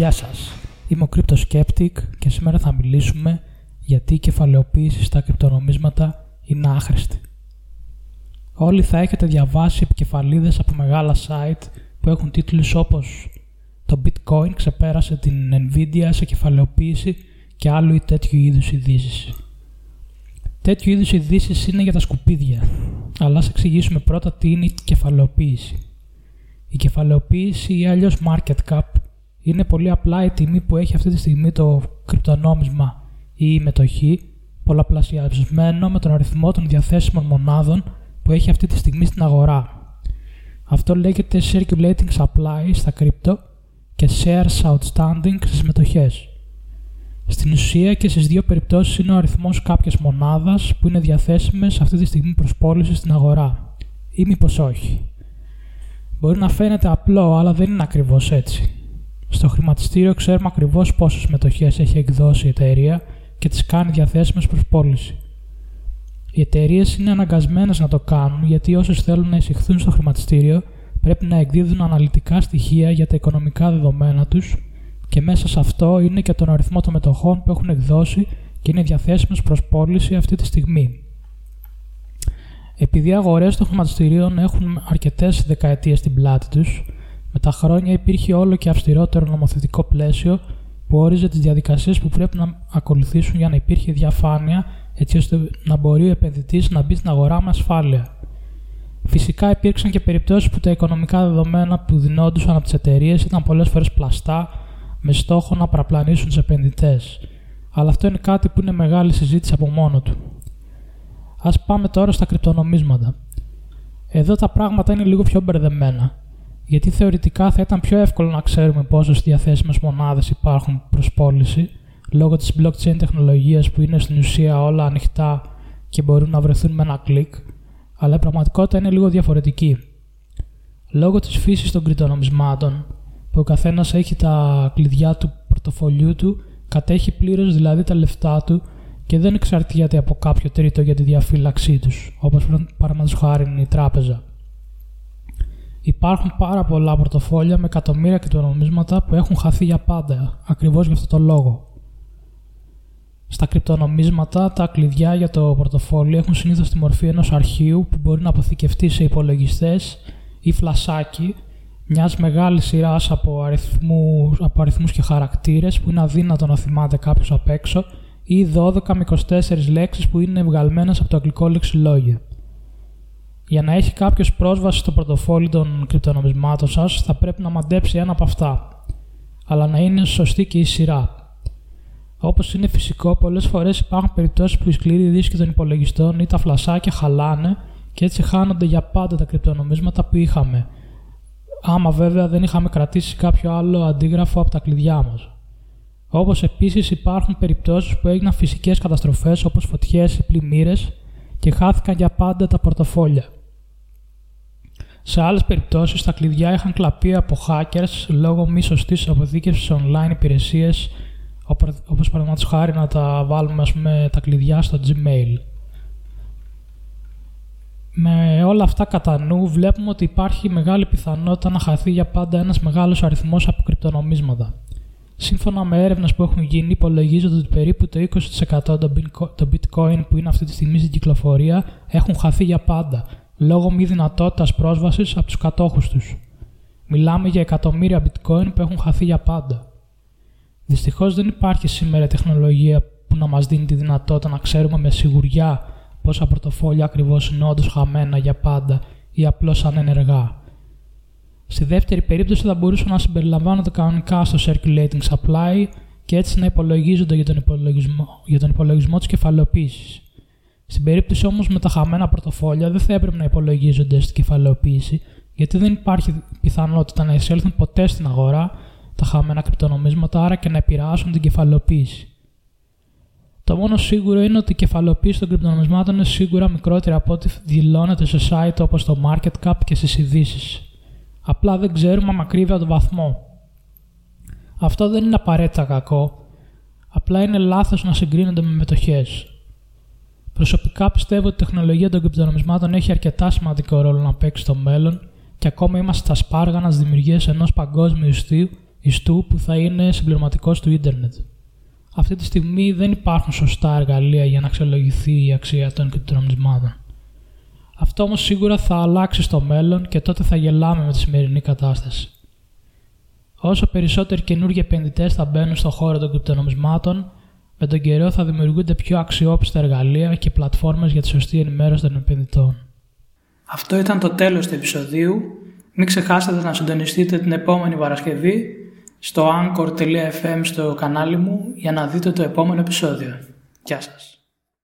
Γεια σας, είμαι ο Crypto και σήμερα θα μιλήσουμε γιατί η κεφαλαιοποίηση στα κρυπτονομίσματα είναι άχρηστη. Όλοι θα έχετε διαβάσει επικεφαλίδες από μεγάλα site που έχουν τίτλους όπως «Το bitcoin ξεπέρασε την nvidia σε κεφαλαιοποίηση» και άλλου ή τέτοιου είδους ειδήσεις. Τέτοιου είδους ειδήσεις είναι για τα σκουπίδια, αλλά ας εξηγήσουμε πρώτα τι είναι η κεφαλαιοποίηση. Η κεφαλαιοποίηση ή αλλιώς market cap είναι πολύ απλά η τιμή που έχει αυτή τη στιγμή το κρυπτονόμισμα ή η μετοχή πολλαπλασιασμένο με τον αριθμό των διαθέσιμων μονάδων που έχει αυτή τη στιγμή στην αγορά. Αυτό λέγεται circulating supply στα crypto και shares outstanding στις μετοχές. Στην ουσία και στις δύο περιπτώσεις είναι ο αριθμός κάποιας μονάδας που είναι διαθέσιμες αυτή τη στιγμή προς πώληση στην αγορά. Ή μήπως όχι. Μπορεί να φαίνεται απλό, αλλά δεν είναι ακριβώς έτσι. Στο χρηματιστήριο ξέρουμε ακριβώς πόσες μετοχές έχει εκδώσει η εταιρεία και τις κάνει διαθέσιμες προς πώληση. Οι εταιρείες είναι αναγκασμένες να το κάνουν γιατί όσες θέλουν να εισηχθούν στο χρηματιστήριο πρέπει να εκδίδουν αναλυτικά στοιχεία για τα οικονομικά δεδομένα τους και μέσα σε αυτό είναι και τον αριθμό των μετοχών που έχουν εκδώσει και είναι διαθέσιμες προς πώληση αυτή τη στιγμή. Επειδή οι αγορές των χρηματιστηρίων έχουν αρκετές δεκαετίες στην πλάτη τους, με τα χρόνια υπήρχε όλο και αυστηρότερο νομοθετικό πλαίσιο που όριζε τις διαδικασίες που πρέπει να ακολουθήσουν για να υπήρχε διαφάνεια έτσι ώστε να μπορεί ο επενδυτής να μπει στην αγορά με ασφάλεια. Φυσικά υπήρξαν και περιπτώσεις που τα οικονομικά δεδομένα που δινόντουσαν από τις εταιρείες ήταν πολλές φορές πλαστά με στόχο να παραπλανήσουν τους επενδυτές. Αλλά αυτό είναι κάτι που είναι μεγάλη συζήτηση από μόνο του. Α πάμε τώρα στα κρυπτονομίσματα. Εδώ τα πράγματα είναι λίγο πιο μπερδεμένα, γιατί θεωρητικά θα ήταν πιο εύκολο να ξέρουμε πόσε διαθέσιμες μονάδες υπάρχουν προ πώληση, λόγω της blockchain τεχνολογίας που είναι στην ουσία όλα ανοιχτά και μπορούν να βρεθούν με ένα κλικ, αλλά η πραγματικότητα είναι λίγο διαφορετική. Λόγω της φύσης των κρυπτονομισμάτων, που ο καθένας έχει τα κλειδιά του πορτοφολιού του, κατέχει πλήρως δηλαδή τα λεφτά του και δεν εξαρτιέται από κάποιο τρίτο για τη διαφύλαξή τους, όπως παραδείγματος χάρη είναι η τράπεζα. Υπάρχουν πάρα πολλά πορτοφόλια με εκατομμύρια κρυπτονομίσματα που έχουν χαθεί για πάντα, ακριβώς για αυτό το λόγο. Στα κρυπτονομίσματα, τα κλειδιά για το πορτοφόλι έχουν συνήθως τη μορφή ενός αρχείου που μπορεί να αποθηκευτεί σε υπολογιστές ή φλασάκι μιας μεγάλης σειράς από αριθμούς, από αριθμούς και χαρακτήρες που είναι αδύνατο να θυμάται κάποιος απ' έξω ή 12 με 24 λέξεις που είναι βγαλμένες από το αγγλικό λεξιλόγιο. Για να έχει κάποιος πρόσβαση στο πορτοφόλι των κρυπτονομισμάτων σας θα πρέπει να μαντέψει ένα από αυτά, αλλά να είναι σωστή και η σειρά. Όπως είναι φυσικό, πολλές φορές υπάρχουν περιπτώσεις που οι σκληροί δίσκοι των υπολογιστών ή τα φλασάκια χαλάνε και έτσι χάνονται για πάντα τα κρυπτονομίσματα που είχαμε. Άμα βέβαια δεν είχαμε κρατήσει κάποιο άλλο αντίγραφο από τα κλειδιά μας. Όπως επίσης υπάρχουν περιπτώσεις που έγιναν φυσικές καταστροφές όπως φωτιές ή πλημμύρες και χάθηκαν για πάντα τα πορτοφόλια. Σε άλλες περιπτώσεις, τα κλειδιά είχαν κλαπεί από hackers λόγω μη σωστής αποθήκευσης online υπηρεσίες όπως παραδείγματος χάρη να τα βάλουμε ας πούμε, τα κλειδιά στο Gmail. Με όλα αυτά κατά νου βλέπουμε ότι υπάρχει μεγάλη πιθανότητα να χαθεί για πάντα ένας μεγάλος αριθμός από κρυπτονομίσματα. Σύμφωνα με έρευνες που έχουν γίνει, υπολογίζονται ότι περίπου το 20% των bitcoin που είναι αυτή τη στιγμή στην κυκλοφορία έχουν χαθεί για πάντα, λόγω μη δυνατότητας πρόσβασης από τους κατόχους τους. Μιλάμε για εκατομμύρια bitcoin που έχουν χαθεί για πάντα. Δυστυχώς δεν υπάρχει σήμερα τεχνολογία που να μας δίνει τη δυνατότητα να ξέρουμε με σιγουριά πόσα πορτοφόλια ακριβώς είναι όντως χαμένα για πάντα ή απλώς ανενεργά. Στη δεύτερη περίπτωση θα μπορούσαν να συμπεριλαμβάνονται κανονικά στο circulating supply και έτσι να υπολογίζονται για τον υπολογισμό, για τον υπολογισμό της κεφαλαιοποίησης. Στην περίπτωση όμως με τα χαμένα πορτοφόλια δεν θα έπρεπε να υπολογίζονται στην κεφαλαιοποίηση, γιατί δεν υπάρχει πιθανότητα να εισέλθουν ποτέ στην αγορά τα χαμένα κρυπτονομίσματα, άρα και να επηρεάσουν την κεφαλαιοποίηση. Το μόνο σίγουρο είναι ότι η κεφαλαιοποίηση των κρυπτονομισμάτων είναι σίγουρα μικρότερη από ό,τι δηλώνεται σε site όπως το Market Cap και στις ειδήσεις. Απλά δεν ξέρουμε μακρύβια τον βαθμό. Αυτό δεν είναι απαραίτητα κακό, απλά είναι λάθος να συγκρίνονται με μετοχές. Προσωπικά πιστεύω ότι η τεχνολογία των κρυπτονομισμάτων έχει αρκετά σημαντικό ρόλο να παίξει στο μέλλον και ακόμα είμαστε στα σπάργανα τη δημιουργίας ενός παγκόσμιου ιστίου ιστού που θα είναι συμπληρωματικός του ίντερνετ. Αυτή τη στιγμή δεν υπάρχουν σωστά εργαλεία για να αξιολογηθεί η αξία των κρυπτονομισμάτων. Αυτό όμως σίγουρα θα αλλάξει στο μέλλον και τότε θα γελάμε με τη σημερινή κατάσταση. Όσο περισσότεροι καινούργιοι επενδυτές θα μπαίνουν στον χώρο των κρυπτονομισμάτων, με τον καιρό θα δημιουργούνται πιο αξιόπιστα εργαλεία και πλατφόρμες για τη σωστή ενημέρωση των επενδυτών. Αυτό ήταν το τέλος του επεισοδίου. Μην ξεχάσετε να συντονιστείτε την επόμενη Παρασκευή στο anchor.fm στο κανάλι μου για να δείτε το επόμενο επεισόδιο. Γεια σας.